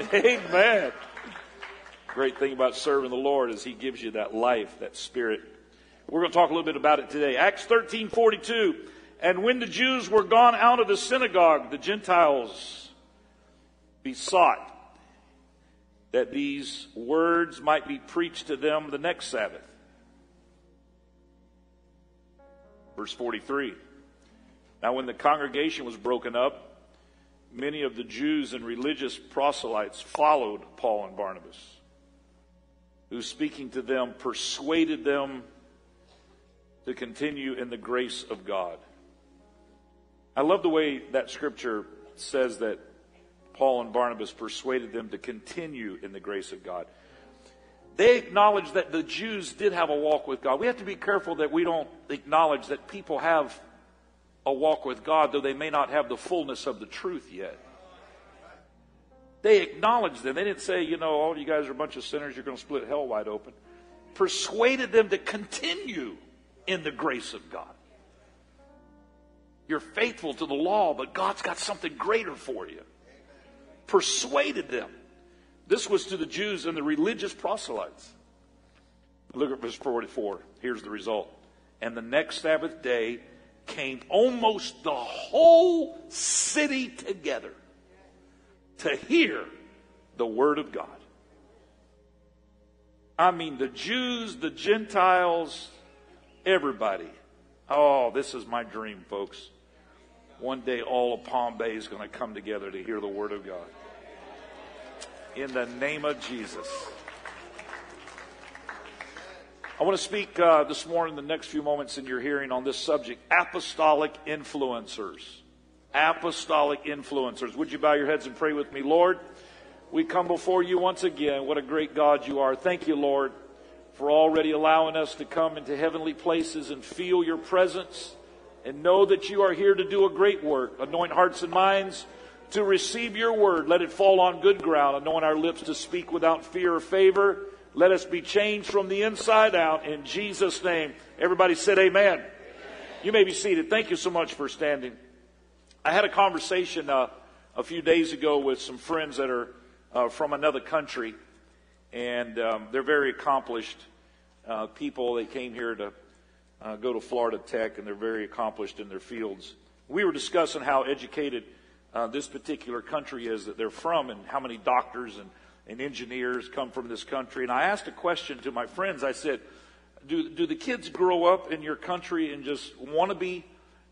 Amen. Great thing about serving the Lord is He gives you that life, that spirit. We're going to talk a little bit about it today. Acts 13 42. And when the Jews were gone out of the synagogue, the Gentiles besought that these words might be preached to them the next Sabbath. Verse 43. Now, when the congregation was broken up, many of the Jews and religious proselytes followed Paul and Barnabas, who, speaking to them, persuaded them to continue in the grace of God. I love the way that scripture says that Paul and Barnabas persuaded them to continue in the grace of God. They acknowledged that the Jews did have a walk with God. We have to be careful that we don't acknowledge that people have a walk with God, though they may not have the fullness of the truth yet. They acknowledged them. They didn't say, you know, all you guys are a bunch of sinners, you're going to split hell wide open. Persuaded them to continue in the grace of God. You're faithful to the law, but God's got something greater for you. Persuaded them. This was to the Jews and the religious proselytes. Look at verse 44. Here's the result. And the next Sabbath day came almost the whole city together to hear the word of God. I mean, the Jews, the Gentiles, everybody. Oh, this is my dream, folks. One day, all of Palm Bay is going to come together to hear the word of God. In the name of Jesus. I want to speak uh, this morning, the next few moments in your hearing, on this subject apostolic influencers. Apostolic influencers. Would you bow your heads and pray with me? Lord, we come before you once again. What a great God you are. Thank you, Lord, for already allowing us to come into heavenly places and feel your presence and know that you are here to do a great work. Anoint hearts and minds to receive your word. Let it fall on good ground. Anoint our lips to speak without fear or favor let us be changed from the inside out in Jesus' name. Everybody said amen. amen. You may be seated. Thank you so much for standing. I had a conversation uh, a few days ago with some friends that are uh, from another country, and um, they're very accomplished uh, people. They came here to uh, go to Florida Tech, and they're very accomplished in their fields. We were discussing how educated uh, this particular country is that they're from, and how many doctors and and engineers come from this country. And I asked a question to my friends. I said, do, do the kids grow up in your country and just want to be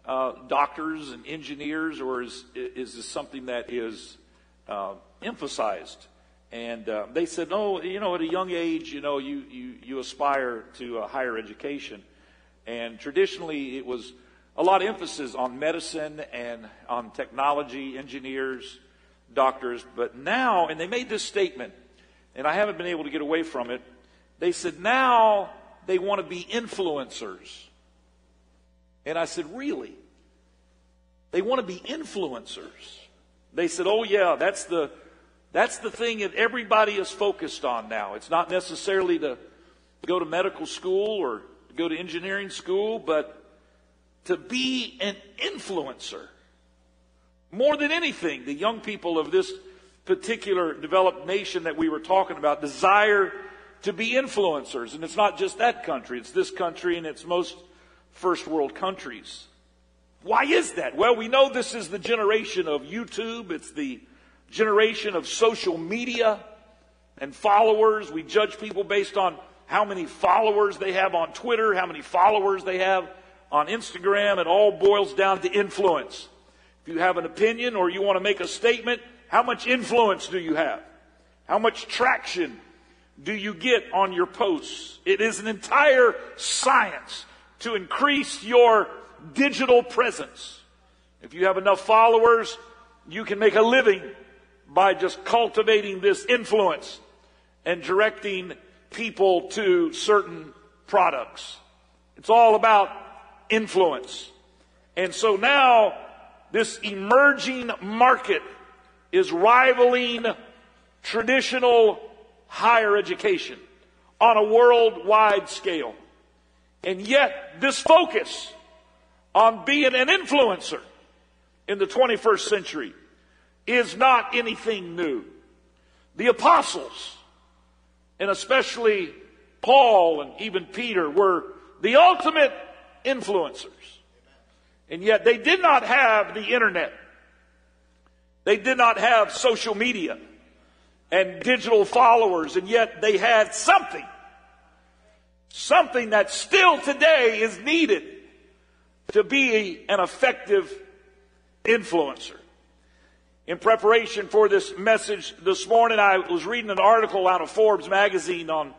uh, doctors and engineers, or is, is this something that is uh, emphasized? And uh, they said, no, you know, at a young age, you know, you, you, you aspire to a higher education. And traditionally, it was a lot of emphasis on medicine and on technology, engineers, doctors. But now, and they made this statement, and I haven't been able to get away from it. They said now they want to be influencers. And I said, Really? They want to be influencers. They said, Oh, yeah, that's the, that's the thing that everybody is focused on now. It's not necessarily to go to medical school or go to engineering school, but to be an influencer. More than anything, the young people of this particular developed nation that we were talking about desire to be influencers. And it's not just that country, it's this country and it's most first world countries. Why is that? Well, we know this is the generation of YouTube, it's the generation of social media and followers. We judge people based on how many followers they have on Twitter, how many followers they have on Instagram. It all boils down to influence. If you have an opinion or you want to make a statement, how much influence do you have? How much traction do you get on your posts? It is an entire science to increase your digital presence. If you have enough followers, you can make a living by just cultivating this influence and directing people to certain products. It's all about influence. And so now this emerging market is rivaling traditional higher education on a worldwide scale. And yet, this focus on being an influencer in the 21st century is not anything new. The apostles, and especially Paul and even Peter, were the ultimate influencers. And yet they did not have the internet. They did not have social media and digital followers, and yet they had something. Something that still today is needed to be an effective influencer. In preparation for this message this morning, I was reading an article out of Forbes magazine on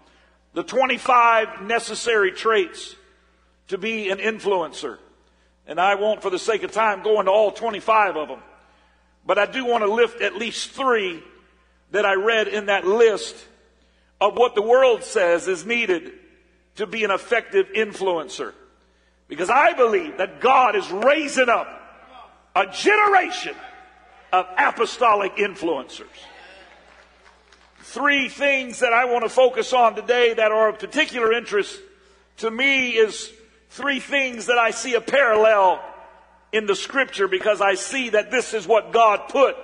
the 25 necessary traits to be an influencer. And I won't, for the sake of time, go into all 25 of them. But I do want to lift at least three that I read in that list of what the world says is needed to be an effective influencer. Because I believe that God is raising up a generation of apostolic influencers. Three things that I want to focus on today that are of particular interest to me is three things that I see a parallel in the scripture because I see that this is what God put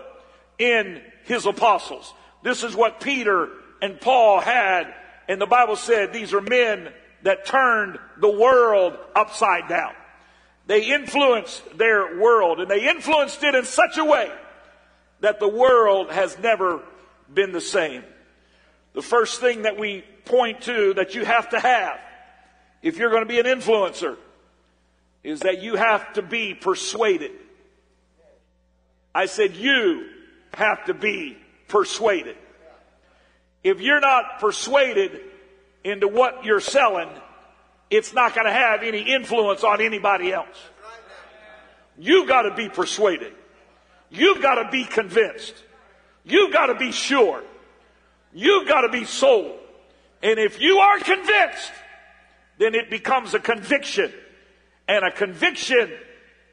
in his apostles. This is what Peter and Paul had. And the Bible said these are men that turned the world upside down. They influenced their world and they influenced it in such a way that the world has never been the same. The first thing that we point to that you have to have if you're going to be an influencer is that you have to be persuaded. I said you have to be persuaded. If you're not persuaded into what you're selling, it's not going to have any influence on anybody else. You've got to be persuaded. You've got to be convinced. You've got to be sure. You've got to be sold. And if you are convinced, then it becomes a conviction. And a conviction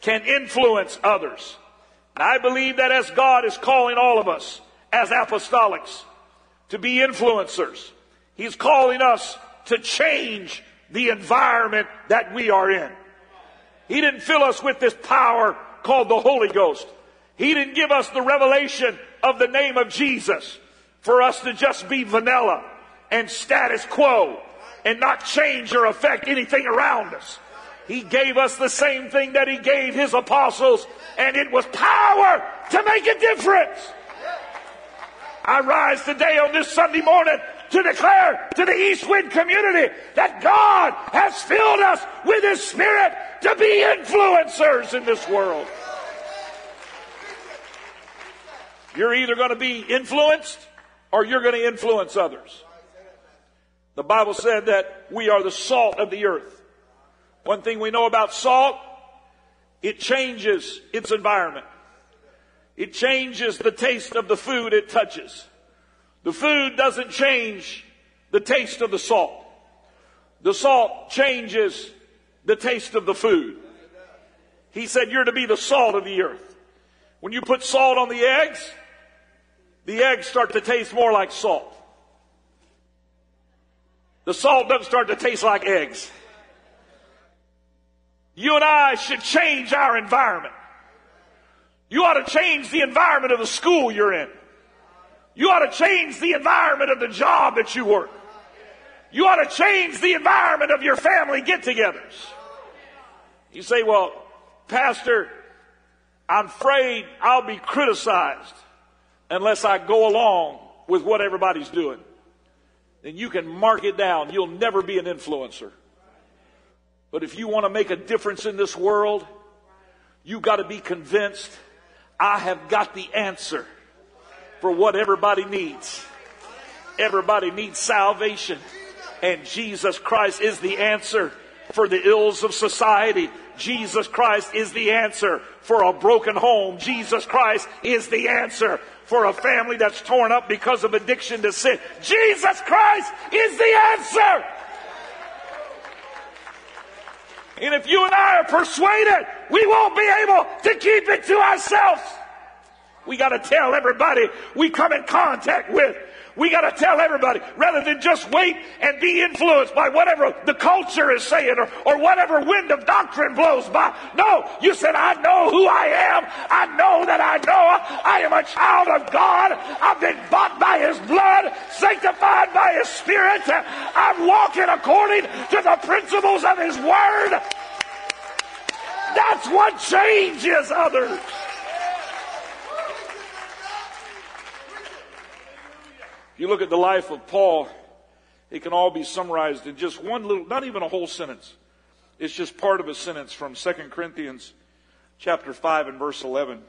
can influence others. And I believe that as God is calling all of us as apostolics to be influencers, He's calling us to change the environment that we are in. He didn't fill us with this power called the Holy Ghost. He didn't give us the revelation of the name of Jesus for us to just be vanilla and status quo and not change or affect anything around us. He gave us the same thing that he gave his apostles, and it was power to make a difference. I rise today on this Sunday morning to declare to the East Wind community that God has filled us with His Spirit to be influencers in this world. You're either going to be influenced or you're going to influence others. The Bible said that we are the salt of the earth. One thing we know about salt, it changes its environment. It changes the taste of the food it touches. The food doesn't change the taste of the salt. The salt changes the taste of the food. He said, You're to be the salt of the earth. When you put salt on the eggs, the eggs start to taste more like salt. The salt doesn't start to taste like eggs. You and I should change our environment. You ought to change the environment of the school you're in. You ought to change the environment of the job that you work. You ought to change the environment of your family get togethers. You say, well, Pastor, I'm afraid I'll be criticized unless I go along with what everybody's doing. Then you can mark it down. You'll never be an influencer. But if you want to make a difference in this world, you've got to be convinced I have got the answer for what everybody needs. Everybody needs salvation. And Jesus Christ is the answer for the ills of society. Jesus Christ is the answer for a broken home. Jesus Christ is the answer for a family that's torn up because of addiction to sin. Jesus Christ is the answer. And if you and I are persuaded, we won't be able to keep it to ourselves. We got to tell everybody we come in contact with. We got to tell everybody rather than just wait and be influenced by whatever the culture is saying or, or whatever wind of doctrine blows by. No, you said, I know who I am. I know that I know I am a child of God. I've been bought by His blood, sanctified by His Spirit. I'm walking according to the principles of His Word. That's what changes others. You look at the life of Paul, it can all be summarized in just one little, not even a whole sentence. It's just part of a sentence from 2 Corinthians chapter 5 and verse 11. Of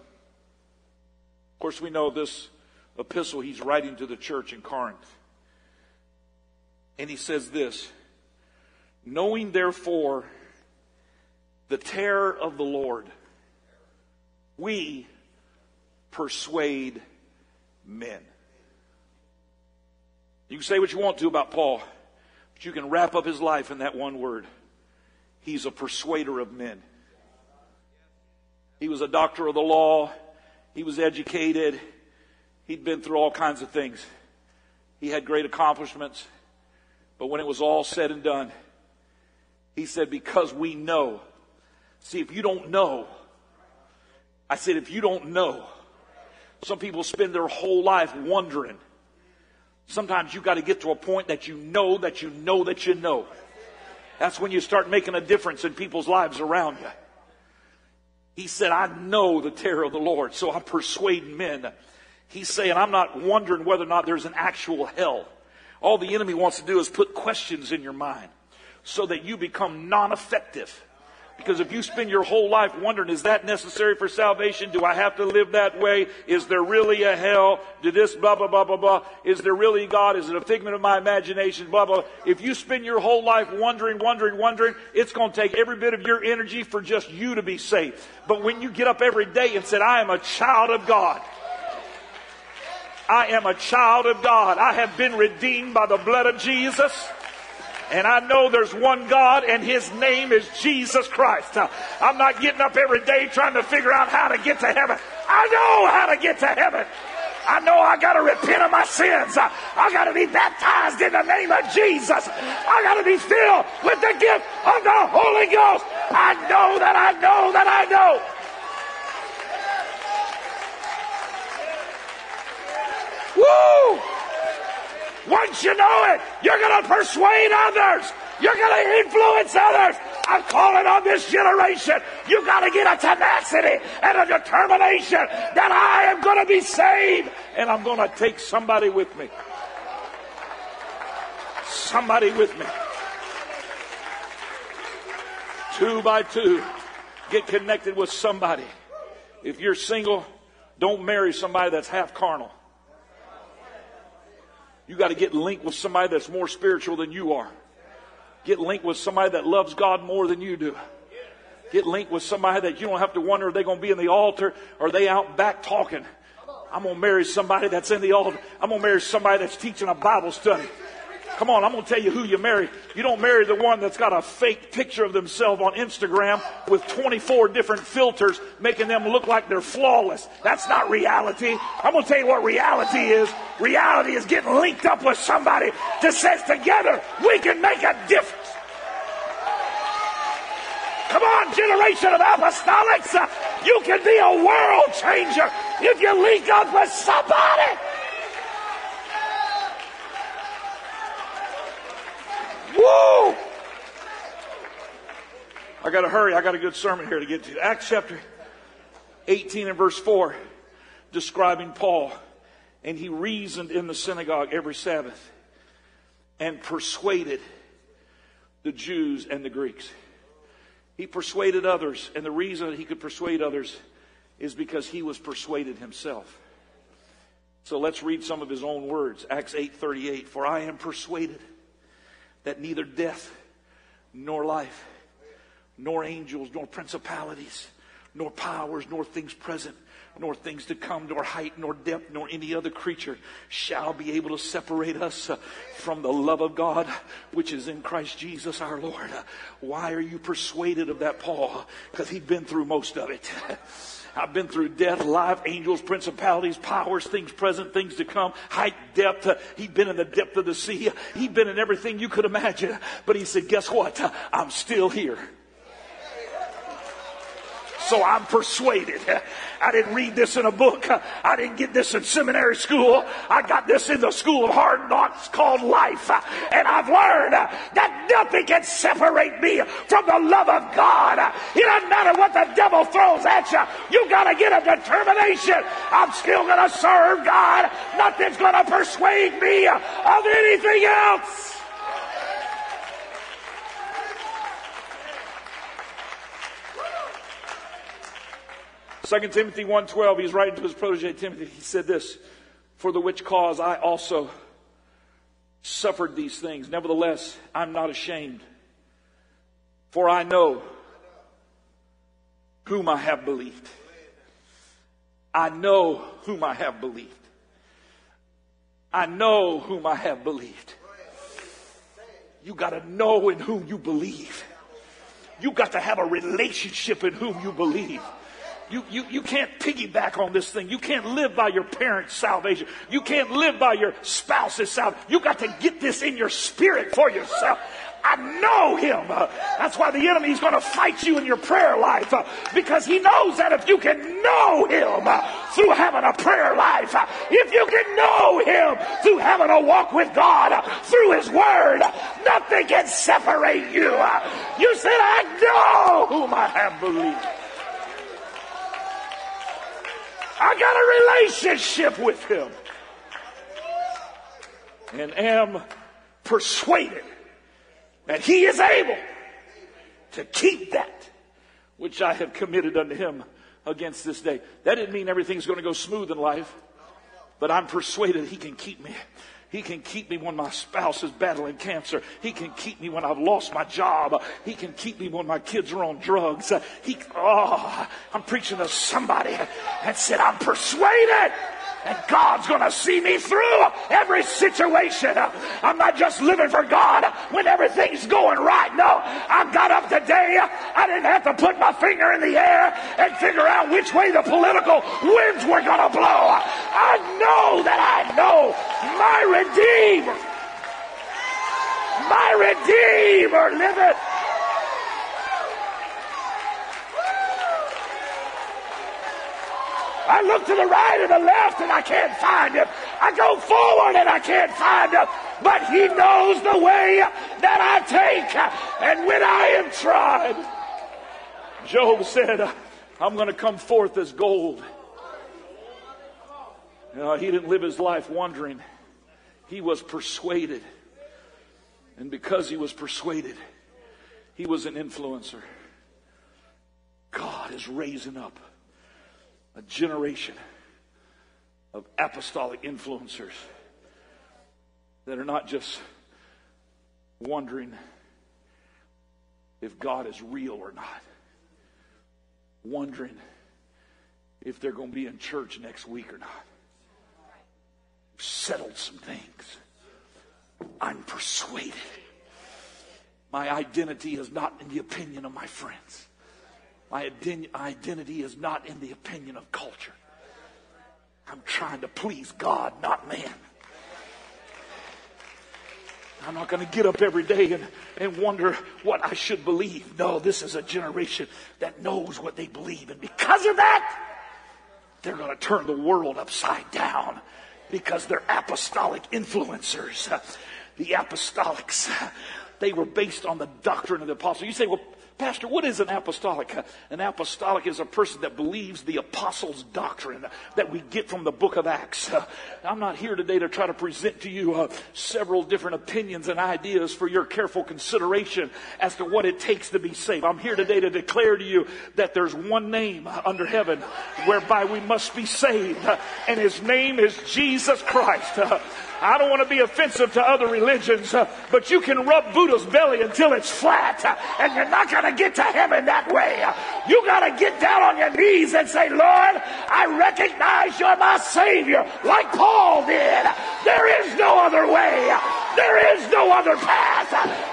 course, we know this epistle he's writing to the church in Corinth. And he says this, knowing therefore the terror of the Lord, we persuade men. You can say what you want to about Paul, but you can wrap up his life in that one word. He's a persuader of men. He was a doctor of the law. He was educated. He'd been through all kinds of things. He had great accomplishments. But when it was all said and done, he said, because we know. See, if you don't know, I said, if you don't know, some people spend their whole life wondering Sometimes you got to get to a point that you know that you know that you know. That's when you start making a difference in people's lives around you. He said, I know the terror of the Lord, so I'm persuading men. He's saying, I'm not wondering whether or not there's an actual hell. All the enemy wants to do is put questions in your mind so that you become non-effective. Because if you spend your whole life wondering, is that necessary for salvation? Do I have to live that way? Is there really a hell? Did this blah, blah, blah, blah, blah? Is there really God? Is it a figment of my imagination? Blah, blah. If you spend your whole life wondering, wondering, wondering, it's going to take every bit of your energy for just you to be saved. But when you get up every day and said, I am a child of God. I am a child of God. I have been redeemed by the blood of Jesus. And I know there's one God and his name is Jesus Christ. I'm not getting up every day trying to figure out how to get to heaven. I know how to get to heaven. I know I got to repent of my sins. I got to be baptized in the name of Jesus. I got to be filled with the gift of the Holy Ghost. I know that I know that I know. Woo! Once you know it, you're going to persuade others. You're going to influence others. I'm calling on this generation. You got to get a tenacity and a determination that I am going to be saved and I'm going to take somebody with me. Somebody with me. Two by two, get connected with somebody. If you're single, don't marry somebody that's half carnal. You got to get linked with somebody that's more spiritual than you are. Get linked with somebody that loves God more than you do. Get linked with somebody that you don't have to wonder are they going to be in the altar or are they out back talking. I'm going to marry somebody that's in the altar. I'm going to marry somebody that's teaching a Bible study. Come on, I'm going to tell you who you marry. You don't marry the one that's got a fake picture of themselves on Instagram with 24 different filters making them look like they're flawless. That's not reality. I'm going to tell you what reality is. Reality is getting linked up with somebody that says together we can make a difference. Come on, generation of apostolics. Uh, you can be a world changer if you link up with somebody. Woo! I got to hurry. I got a good sermon here to get to. Acts chapter 18 and verse 4, describing Paul. And he reasoned in the synagogue every Sabbath and persuaded the Jews and the Greeks. He persuaded others, and the reason that he could persuade others is because he was persuaded himself. So let's read some of his own words. Acts 8:38 For I am persuaded that neither death nor life, nor angels, nor principalities, nor powers, nor things present, nor things to come, nor height, nor depth, nor any other creature shall be able to separate us uh, from the love of God, which is in Christ Jesus our Lord. Uh, why are you persuaded of that, Paul? Because he'd been through most of it. I've been through death, life, angels, principalities, powers, things present, things to come, height, depth. He'd been in the depth of the sea. He'd been in everything you could imagine. But he said, guess what? I'm still here. So I'm persuaded. I didn't read this in a book. I didn't get this in seminary school. I got this in the school of hard knocks called life. And I've learned that nothing can separate me from the love of God. It doesn't matter what the devil throws at you. You got to get a determination. I'm still going to serve God. Nothing's going to persuade me of anything else. 2 Timothy 1.12, he's writing to his protege Timothy. He said this, For the which cause I also suffered these things. Nevertheless, I'm not ashamed. For I know whom I have believed. I know whom I have believed. I know whom I have believed. You got to know in whom you believe. You got to have a relationship in whom you believe. You, you, you can't piggyback on this thing. You can't live by your parents' salvation. You can't live by your spouse's salvation. You got to get this in your spirit for yourself. I know him. Uh, that's why the enemy is going to fight you in your prayer life uh, because he knows that if you can know him uh, through having a prayer life, if you can know him through having a walk with God through his word, nothing can separate you. You said, I know whom I have believed. I got a relationship with him. And am persuaded that he is able to keep that which I have committed unto him against this day. That didn't mean everything's going to go smooth in life, but I'm persuaded he can keep me. He can keep me when my spouse is battling cancer. He can keep me when I've lost my job. He can keep me when my kids are on drugs. He, oh, I'm preaching to somebody and said, I'm persuaded and God's going to see me through every situation. I'm not just living for God when everything's going right. No, I got up today. I didn't have to put my finger in the air and figure out which way the political winds were going to blow. I know that I know my Redeemer. My Redeemer liveth. I look to the right and the left and I can't find him. I go forward and I can't find him. But he knows the way that I take. And when I am tried, Job said, I'm going to come forth as gold. Know, he didn't live his life wondering. He was persuaded. And because he was persuaded, he was an influencer. God is raising up a generation of apostolic influencers that are not just wondering if God is real or not, wondering if they're going to be in church next week or not. Settled some things. I'm persuaded. My identity is not in the opinion of my friends. My identity is not in the opinion of culture. I'm trying to please God, not man. I'm not going to get up every day and, and wonder what I should believe. No, this is a generation that knows what they believe. And because of that, they're going to turn the world upside down because they're apostolic influencers. The apostolics, they were based on the doctrine of the apostle. You say, well, Pastor, what is an apostolic? An apostolic is a person that believes the apostles' doctrine that we get from the book of Acts. I'm not here today to try to present to you uh, several different opinions and ideas for your careful consideration as to what it takes to be saved. I'm here today to declare to you that there's one name under heaven whereby we must be saved, and his name is Jesus Christ. Uh, I don't want to be offensive to other religions, uh, but you can rub Buddha's belly until it's flat, uh, and you're not going to get to heaven that way. You got to get down on your knees and say, Lord, I recognize you're my Savior, like Paul did. There is no other way. There is no other path.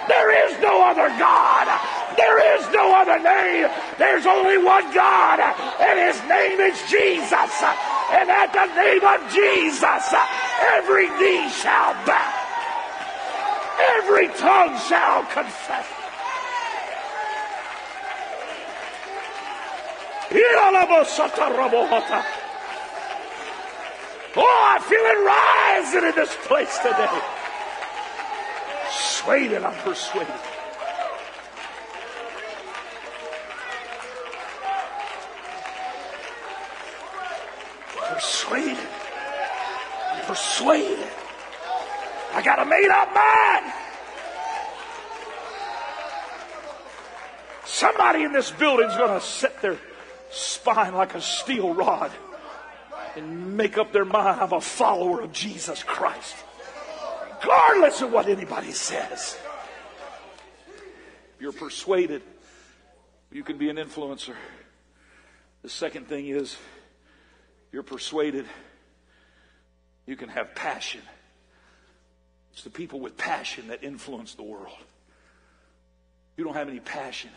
There is no other God. There is no other name. There's only one God, and his name is Jesus. And at the name of Jesus, every knee shall bow, every tongue shall confess. Oh, I feel it rising in this place today. Swayed and I'm persuaded. Persuaded. Persuaded. I got a made up mind. Somebody in this building's going to set their spine like a steel rod and make up their mind I'm a follower of Jesus Christ. Regardless of what anybody says. You're persuaded, you can be an influencer. The second thing is, you're persuaded, you can have passion. It's the people with passion that influence the world. You don't have any passion.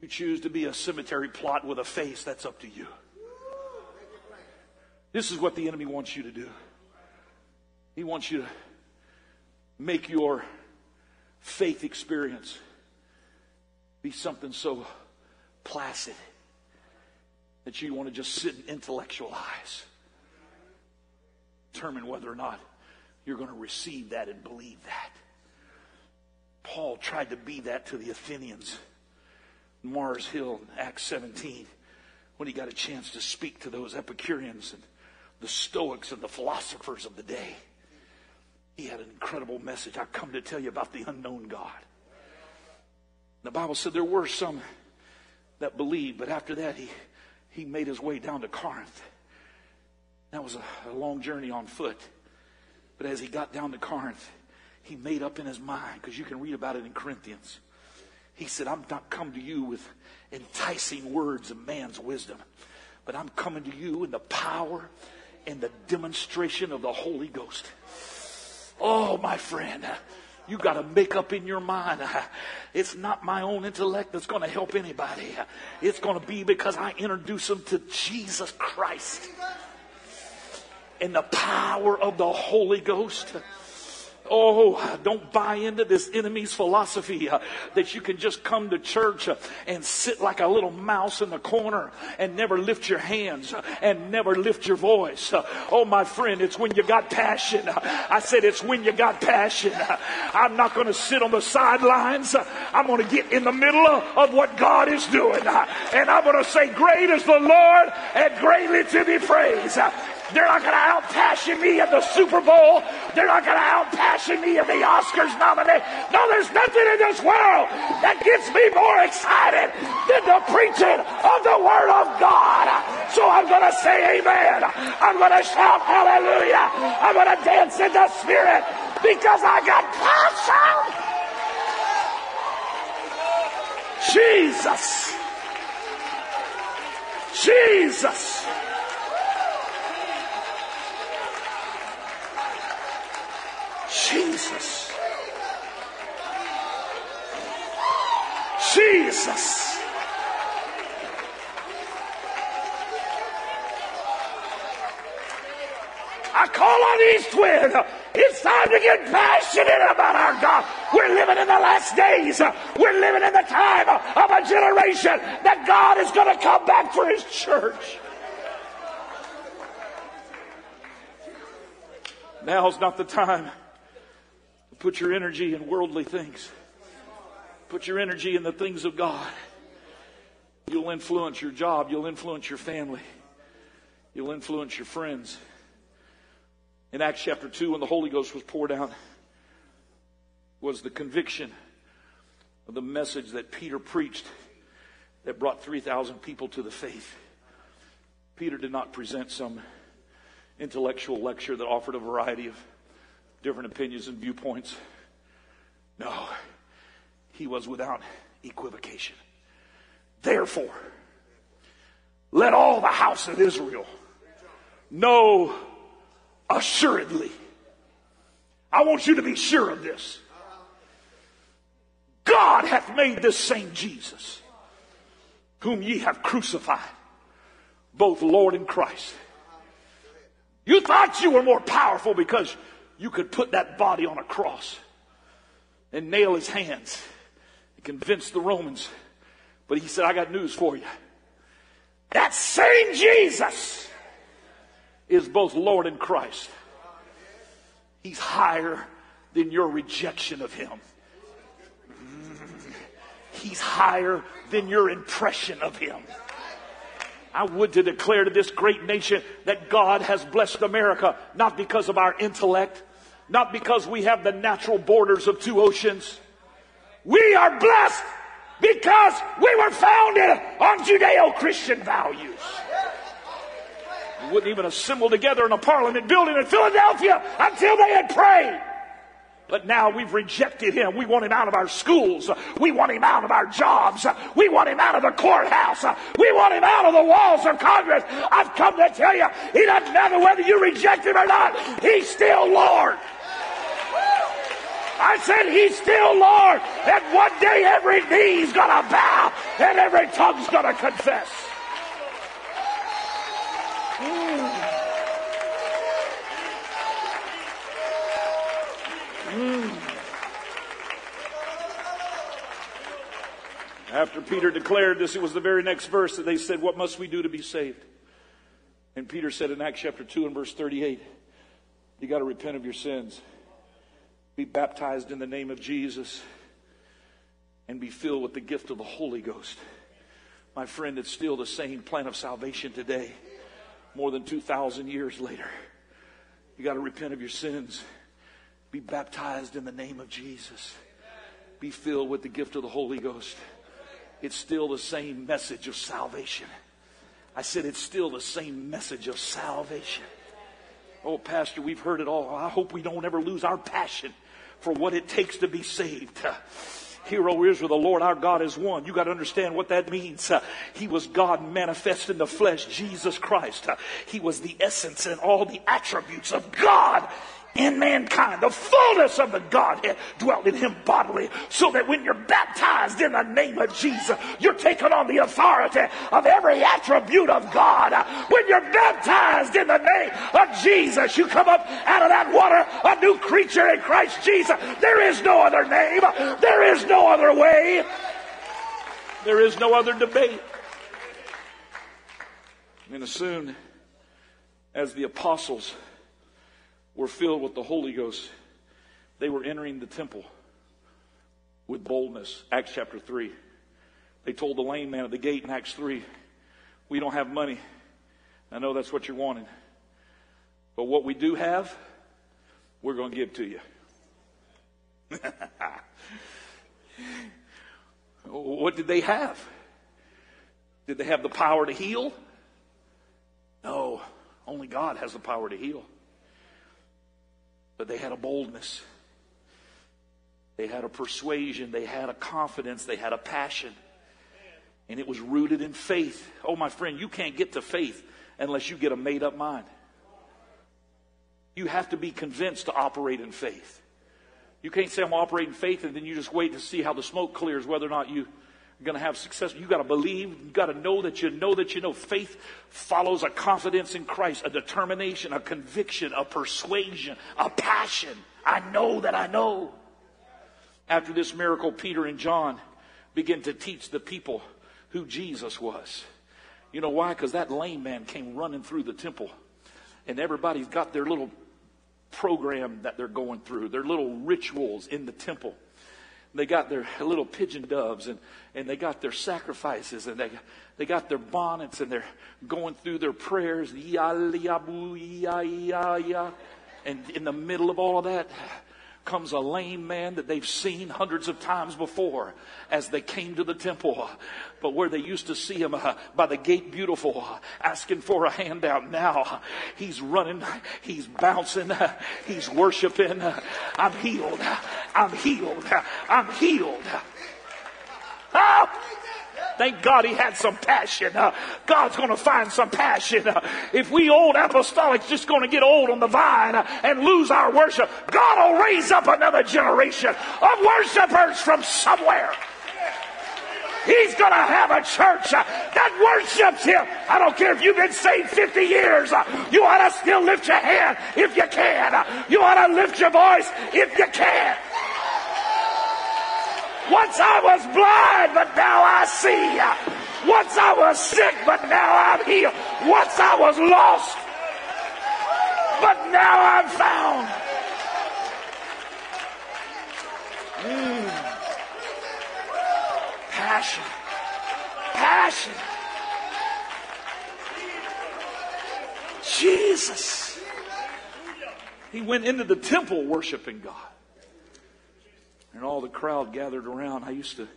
You choose to be a cemetery plot with a face, that's up to you. This is what the enemy wants you to do. He wants you to make your faith experience be something so placid that you want to just sit and intellectualize. Determine whether or not you're going to receive that and believe that. Paul tried to be that to the Athenians. Mars Hill Acts 17 when he got a chance to speak to those Epicureans and the Stoics and the philosophers of the day. He had an incredible message. I come to tell you about the unknown God. The Bible said there were some that believed, but after that he, he made his way down to Corinth. That was a, a long journey on foot. But as he got down to Corinth, he made up in his mind, because you can read about it in Corinthians. He said, I'm not come to you with enticing words of man's wisdom, but I'm coming to you in the power and the demonstration of the Holy Ghost. Oh, my friend, you got to make up in your mind. It's not my own intellect that's going to help anybody. It's going to be because I introduce them to Jesus Christ and the power of the Holy Ghost. Oh, don't buy into this enemy's philosophy uh, that you can just come to church uh, and sit like a little mouse in the corner and never lift your hands uh, and never lift your voice. Uh, oh, my friend, it's when you got passion. Uh, I said it's when you got passion. Uh, I'm not going to sit on the sidelines. I'm going to get in the middle of, of what God is doing. and I'm going to say, Great is the Lord and greatly to be praised. They're not going to outpassion me at the Super Bowl. They're not going to outpassion me at the Oscars nomination. No, there's nothing in this world that gets me more excited than the preaching of the Word of God. So I'm going to say amen. I'm going to shout hallelujah. I'm going to dance in the Spirit because I got passion. Jesus. Jesus. Jesus. Jesus. I call on East Wind. It's time to get passionate about our God. We're living in the last days. We're living in the time of a generation that God is going to come back for his church. Now's not the time Put your energy in worldly things. Put your energy in the things of God. You'll influence your job. You'll influence your family. You'll influence your friends. In Acts chapter 2, when the Holy Ghost was poured out, was the conviction of the message that Peter preached that brought 3,000 people to the faith. Peter did not present some intellectual lecture that offered a variety of different opinions and viewpoints. No, he was without equivocation. Therefore, let all the house of Israel know assuredly. I want you to be sure of this. God hath made this same Jesus, whom ye have crucified, both Lord and Christ. You thought you were more powerful because you could put that body on a cross and nail his hands and convince the Romans. But he said, I got news for you. That same Jesus is both Lord and Christ. He's higher than your rejection of him. He's higher than your impression of him. I would to declare to this great nation that God has blessed America, not because of our intellect, not because we have the natural borders of two oceans. We are blessed because we were founded on Judeo-Christian values. We wouldn't even assemble together in a parliament building in Philadelphia until they had prayed. But now we've rejected him. We want him out of our schools. We want him out of our jobs. We want him out of the courthouse. We want him out of the walls of Congress. I've come to tell you, he doesn't matter whether you reject him or not. He's still Lord. I said he's still Lord. And one day every knee's gonna bow and every tongue's gonna confess. Mm. After Peter declared this, it was the very next verse that they said, What must we do to be saved? And Peter said in Acts chapter 2 and verse 38, You got to repent of your sins, be baptized in the name of Jesus, and be filled with the gift of the Holy Ghost. My friend, it's still the same plan of salvation today, more than 2,000 years later. You got to repent of your sins, be baptized in the name of Jesus, be filled with the gift of the Holy Ghost it's still the same message of salvation. I said it's still the same message of salvation. Oh, Pastor, we've heard it all. I hope we don't ever lose our passion for what it takes to be saved. Hear, O Israel, the Lord our God is one. You got to understand what that means. Uh, he was God manifest in the flesh, Jesus Christ. Uh, he was the essence and all the attributes of God in mankind. The fullness of the Godhead dwelt in him bodily, so that when you're baptized in the name of Jesus, you're taking on the authority of every attribute of God. When you're baptized in the name of Jesus, you come up out of that water a new creature in Christ Jesus. There is no other name, there is no other way, there is no other debate. And as soon as the apostles were filled with the Holy Ghost, they were entering the temple with boldness. Acts chapter 3. They told the lame man at the gate in Acts 3, We don't have money. I know that's what you're wanting. But what we do have, we're going to give to you. what did they have? Did they have the power to heal? No, only God has the power to heal. But they had a boldness. They had a persuasion. They had a confidence. They had a passion. And it was rooted in faith. Oh, my friend, you can't get to faith unless you get a made up mind. You have to be convinced to operate in faith. You can't say I'm operating faith and then you just wait to see how the smoke clears whether or not you you're going to have success. You got to believe. You got to know that you know that you know. Faith follows a confidence in Christ, a determination, a conviction, a persuasion, a passion. I know that I know. After this miracle, Peter and John begin to teach the people who Jesus was. You know why? Because that lame man came running through the temple, and everybody's got their little program that they're going through, their little rituals in the temple they got their little pigeon doves and, and they got their sacrifices and they, they got their bonnets and they're going through their prayers. And in the middle of all of that, comes a lame man that they've seen hundreds of times before as they came to the temple. But where they used to see him uh, by the gate beautiful, uh, asking for a handout, now he's running, he's bouncing, uh, he's worshiping. I'm healed. I'm healed. I'm healed. Oh! Thank God he had some passion. Uh, God's going to find some passion. Uh, if we old apostolics just going to get old on the vine uh, and lose our worship, God will raise up another generation of worshipers from somewhere. He's going to have a church that worships him. I don't care if you've been saved 50 years. You ought to still lift your hand if you can. You ought to lift your voice if you can. Once I was blind, but now I see. Once I was sick, but now I'm healed. Once I was lost, but now I'm found. Mm. Passion. Passion. Jesus. He went into the temple worshiping God and all the crowd gathered around. I used to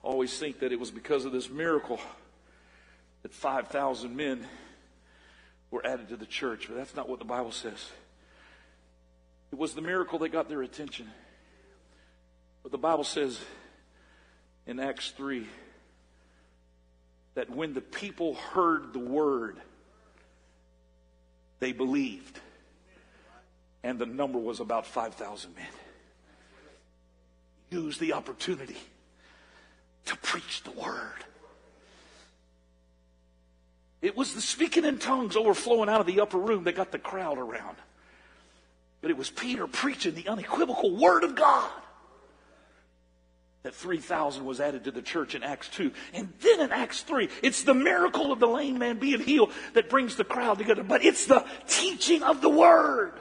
always think that it was because of this miracle that 5,000 men were added to the church, but that's not what the Bible says. It was the miracle that got their attention. But the Bible says in Acts 3 that when the people heard the word, they believed. And the number was about 5,000 men use the opportunity to preach the word. It was the speaking in tongues overflowing out of the upper room that got the crowd around. But it was Peter preaching the unequivocal word of God. That 3,000 was added to the church in Acts 2. And then in Acts 3, it's the miracle of the lame man being healed that brings the crowd together. But it's the teaching of the word.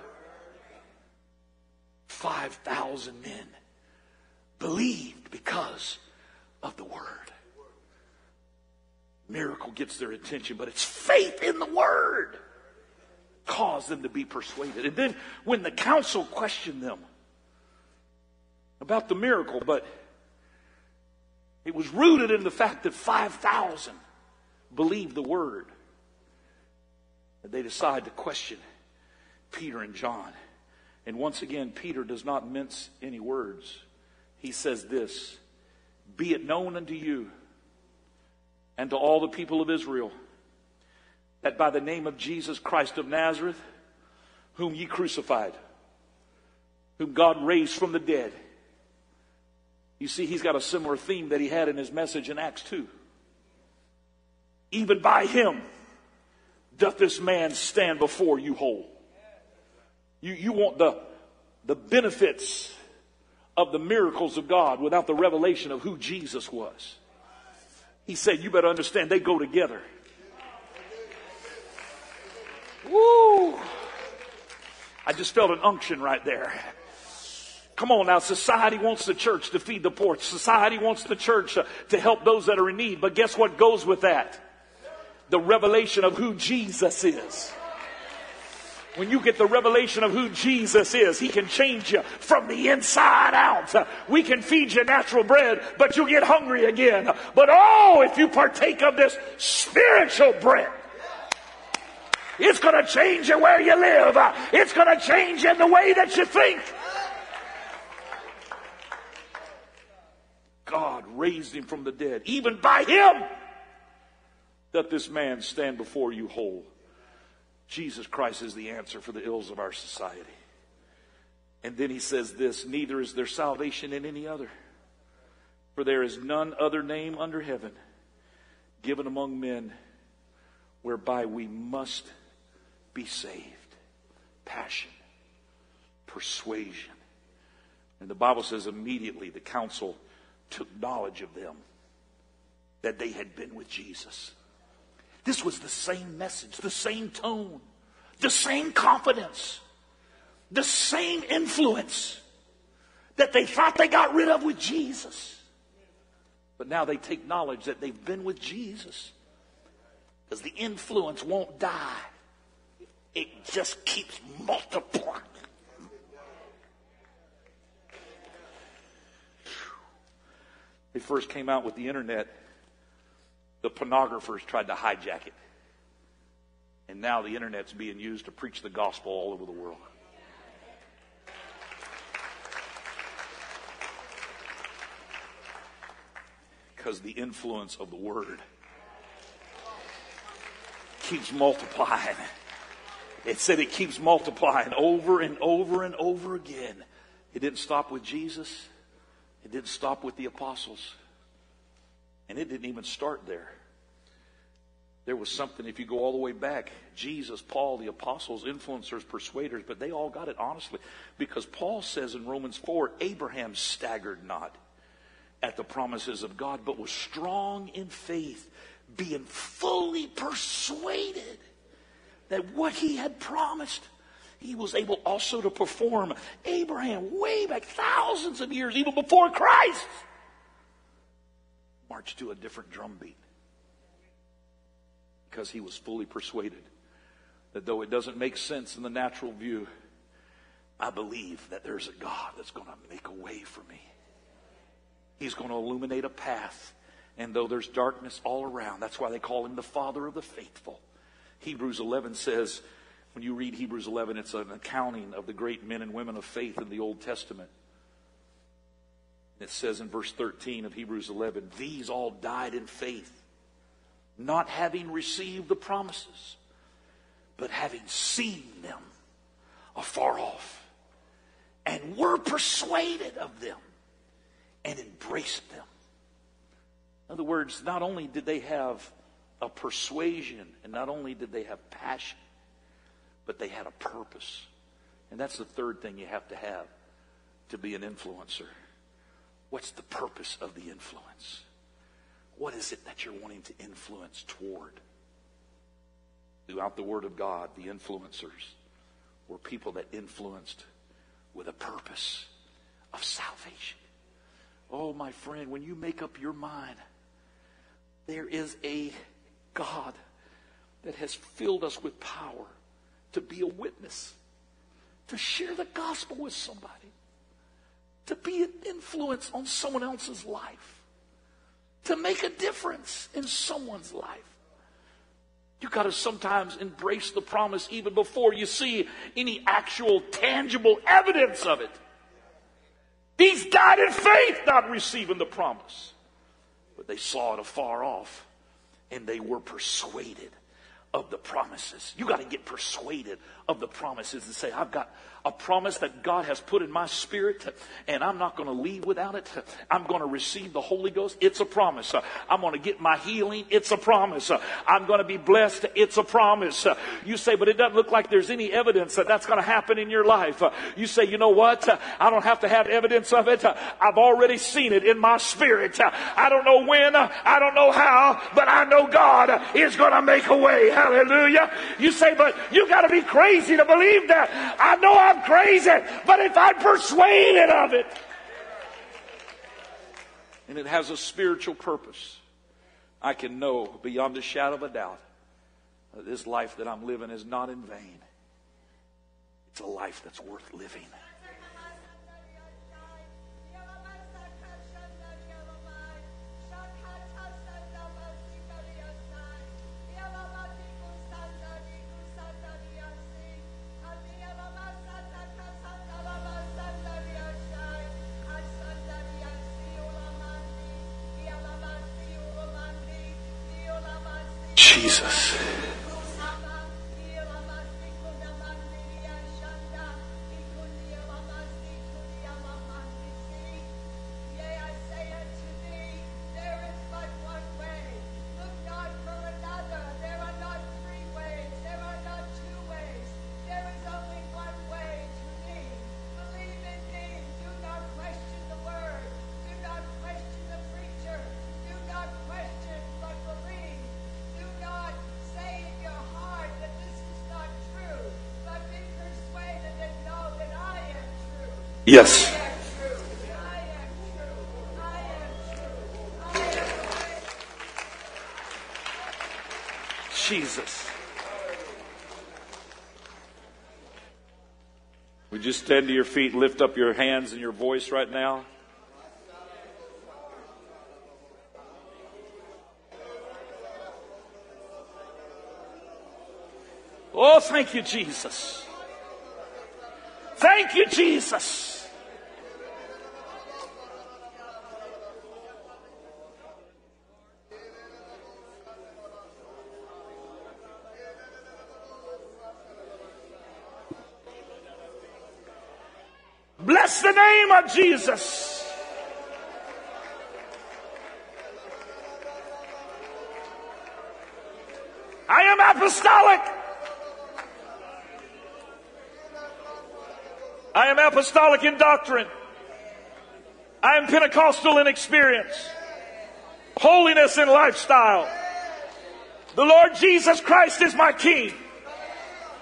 5,000 men believed because of the word. Miracle gets their attention, but it's faith in the word caused them to be persuaded. And then when the council questioned them about the miracle, but it was rooted in the fact that 5,000 believed the word. And they decide to question Peter and John. And once again, Peter does not mince any words he says this Be it known unto you and to all the people of Israel that by the name of Jesus Christ of Nazareth, whom ye crucified, whom God raised from the dead. You see, he's got a similar theme that he had in his message in Acts 2. Even by him doth this man stand before you whole. You, you want the, the benefits of the miracles of God without the revelation of who Jesus was. He said, You better understand they go together. Woo! I just felt an unction right there. Come on now, society wants the church to feed the poor. Society wants the church to, to help those that are in need. But guess what goes with that? The revelation of who Jesus is. When you get the revelation of who Jesus is, He can change you from the inside out. We can feed you natural bread, but you'll get hungry again. But oh, if you partake of this spiritual bread, it's going to change you where you live. It's going to change you in the way that you think. God raised him from the dead. Even by him that this man stand before you whole. Jesus Christ is the answer for the ills of our society. And then he says this Neither is there salvation in any other, for there is none other name under heaven given among men whereby we must be saved. Passion, persuasion. And the Bible says immediately the council took knowledge of them that they had been with Jesus. This was the same message, the same tone, the same confidence, the same influence that they thought they got rid of with Jesus. But now they take knowledge that they've been with Jesus because the influence won't die, it just keeps multiplying. They first came out with the internet the pornographers tried to hijack it. And now the internet's being used to preach the gospel all over the world. Because the influence of the word keeps multiplying. It said it keeps multiplying over and over and over again. It didn't stop with Jesus. It didn't stop with the apostles. And it didn't even start there. There was something, if you go all the way back, Jesus, Paul, the apostles, influencers, persuaders, but they all got it honestly. Because Paul says in Romans 4 Abraham staggered not at the promises of God, but was strong in faith, being fully persuaded that what he had promised, he was able also to perform. Abraham, way back thousands of years, even before Christ, marched to a different drum beat because he was fully persuaded that though it doesn't make sense in the natural view, I believe that there's a God that's going to make a way for me. He's going to illuminate a path. And though there's darkness all around, that's why they call him the Father of the faithful. Hebrews 11 says, when you read Hebrews 11, it's an accounting of the great men and women of faith in the Old Testament. It says in verse 13 of Hebrews 11, these all died in faith not having received the promises, but having seen them afar off, and were persuaded of them and embraced them. In other words, not only did they have a persuasion, and not only did they have passion, but they had a purpose. And that's the third thing you have to have to be an influencer. What's the purpose of the influence? What is it that you're wanting to influence toward? Throughout the Word of God, the influencers were people that influenced with a purpose of salvation. Oh, my friend, when you make up your mind, there is a God that has filled us with power to be a witness, to share the gospel with somebody, to be an influence on someone else's life to make a difference in someone's life. You got to sometimes embrace the promise even before you see any actual tangible evidence of it. These died in faith, not receiving the promise. But they saw it afar off and they were persuaded of the promises. You got to get persuaded of the promises and say, I've got a promise that God has put in my spirit, and I'm not going to leave without it. I'm going to receive the Holy Ghost. It's a promise. I'm going to get my healing. It's a promise. I'm going to be blessed. It's a promise. You say, but it doesn't look like there's any evidence that that's going to happen in your life. You say, you know what? I don't have to have evidence of it. I've already seen it in my spirit. I don't know when, I don't know how, but I know God is going to make a way. Hallelujah. You say, but you got to be crazy to believe that. I know I'm crazy, but if I'm persuaded of it, and it has a spiritual purpose, I can know beyond a shadow of a doubt that this life that I'm living is not in vain. It's a life that's worth living. Jesus. Yes. Jesus. Would you stand to your feet, lift up your hands and your voice right now? Oh, thank you, Jesus. Thank you, Jesus. Name of Jesus. I am apostolic. I am apostolic in doctrine. I am Pentecostal in experience, holiness in lifestyle. The Lord Jesus Christ is my King.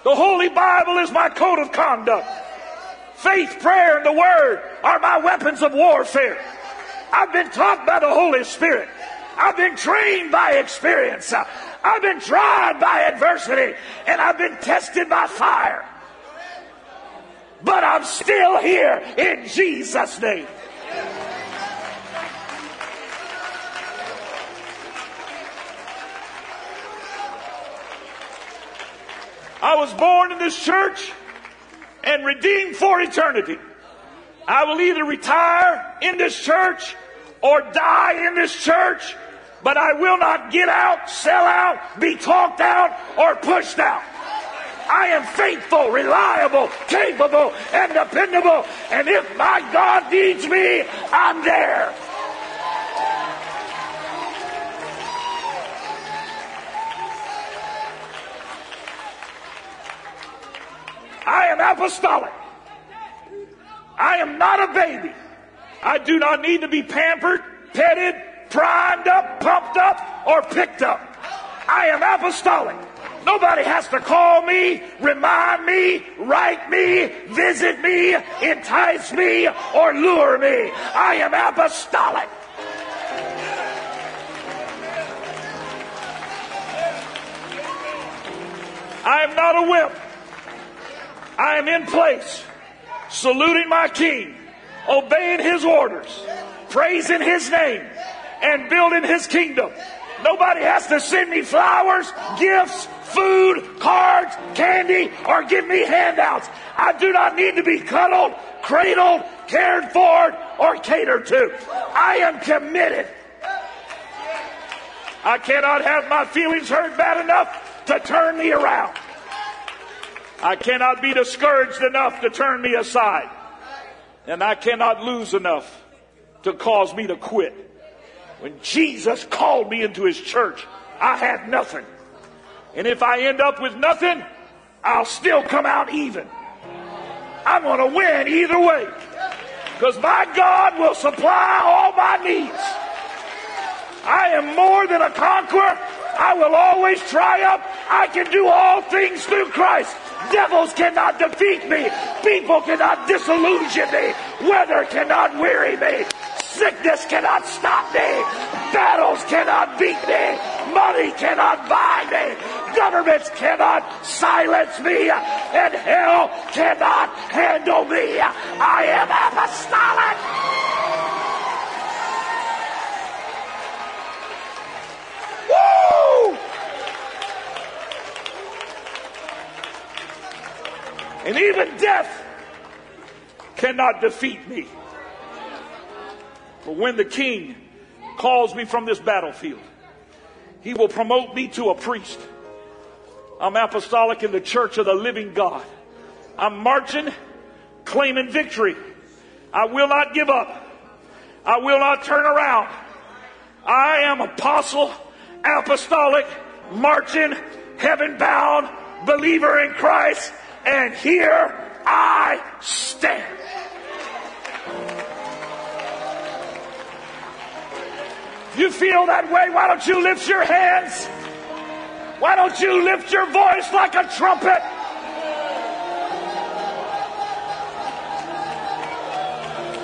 The Holy Bible is my code of conduct. Faith, prayer, and the Word are my weapons of warfare. I've been taught by the Holy Spirit. I've been trained by experience. I've been tried by adversity. And I've been tested by fire. But I'm still here in Jesus' name. I was born in this church and redeemed for eternity. I will either retire in this church or die in this church, but I will not get out, sell out, be talked out, or pushed out. I am faithful, reliable, capable, and dependable. And if my God needs me, I'm there. I am apostolic. I am not a baby. I do not need to be pampered, petted, primed up, pumped up, or picked up. I am apostolic. Nobody has to call me, remind me, write me, visit me, entice me, or lure me. I am apostolic. I am not a whip. I am in place, saluting my king, obeying his orders, praising his name, and building his kingdom. Nobody has to send me flowers, gifts, food, cards, candy, or give me handouts. I do not need to be cuddled, cradled, cared for, or catered to. I am committed. I cannot have my feelings hurt bad enough to turn me around. I cannot be discouraged enough to turn me aside. And I cannot lose enough to cause me to quit. When Jesus called me into his church, I had nothing. And if I end up with nothing, I'll still come out even. I'm going to win either way. Because my God will supply all my needs. I am more than a conqueror. I will always triumph. I can do all things through Christ. Devils cannot defeat me. People cannot disillusion me. Weather cannot weary me. Sickness cannot stop me. Battles cannot beat me. Money cannot buy me. Governments cannot silence me. And hell cannot handle me. I am apostolic. And even death cannot defeat me. For when the king calls me from this battlefield, he will promote me to a priest. I'm apostolic in the church of the living God. I'm marching, claiming victory. I will not give up. I will not turn around. I am apostle, apostolic, marching, heaven bound, believer in Christ, and here I stand. You feel that way? Why don't you lift your hands? Why don't you lift your voice like a trumpet?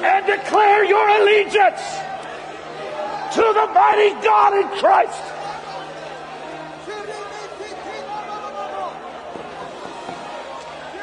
And declare your allegiance to the mighty God in Christ.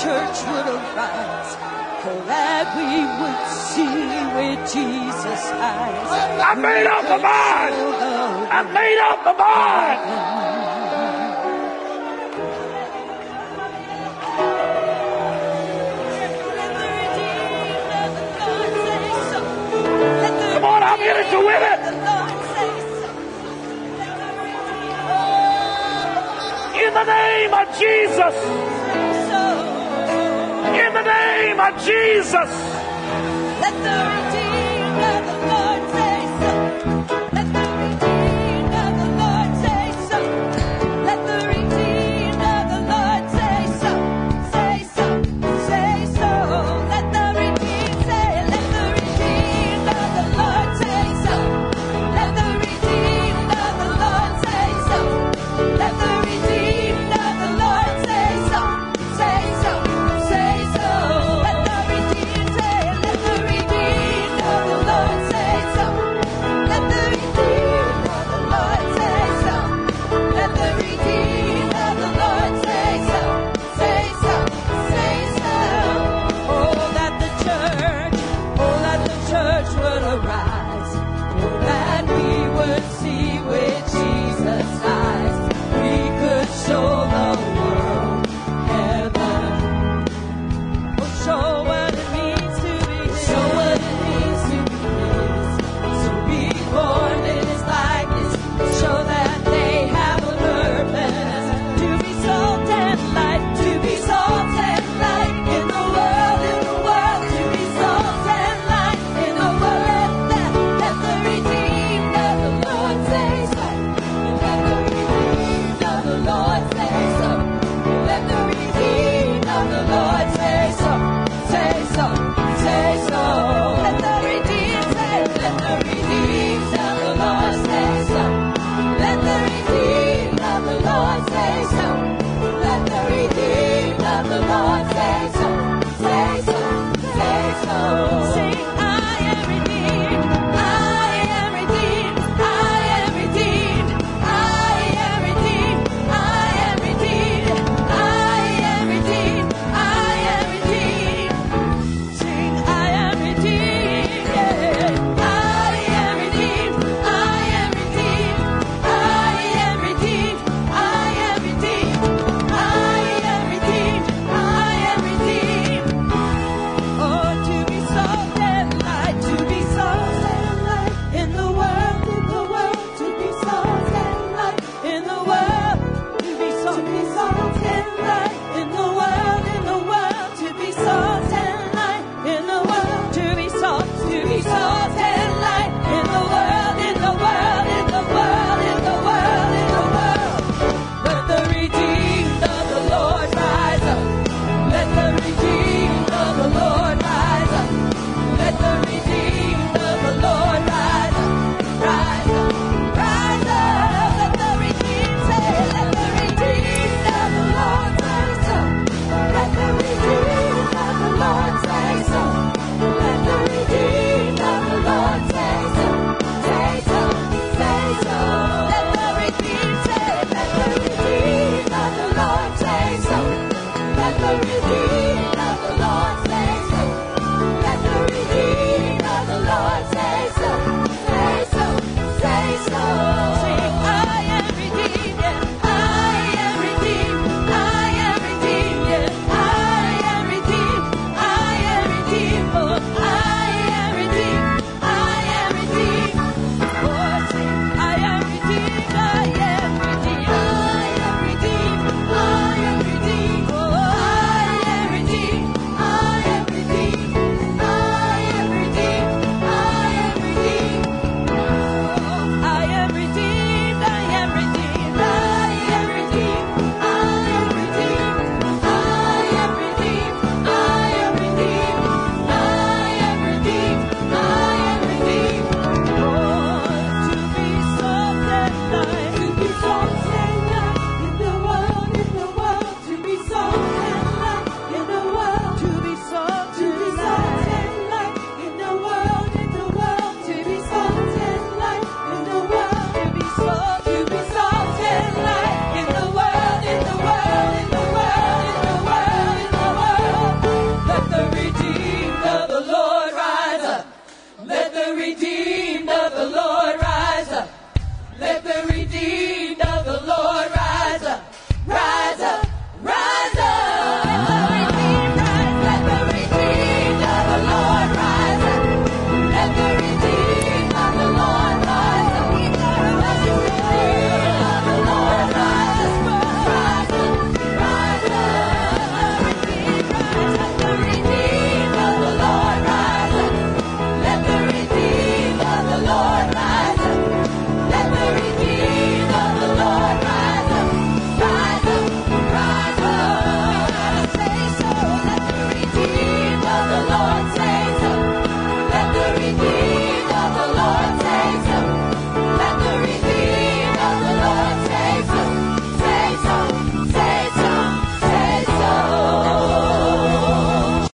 church would arise, oh, that we would see with Jesus' eyes. I made up my mind. I made up my mind. Come on, I'm in to win it. In the name of Jesus. Jesus. around.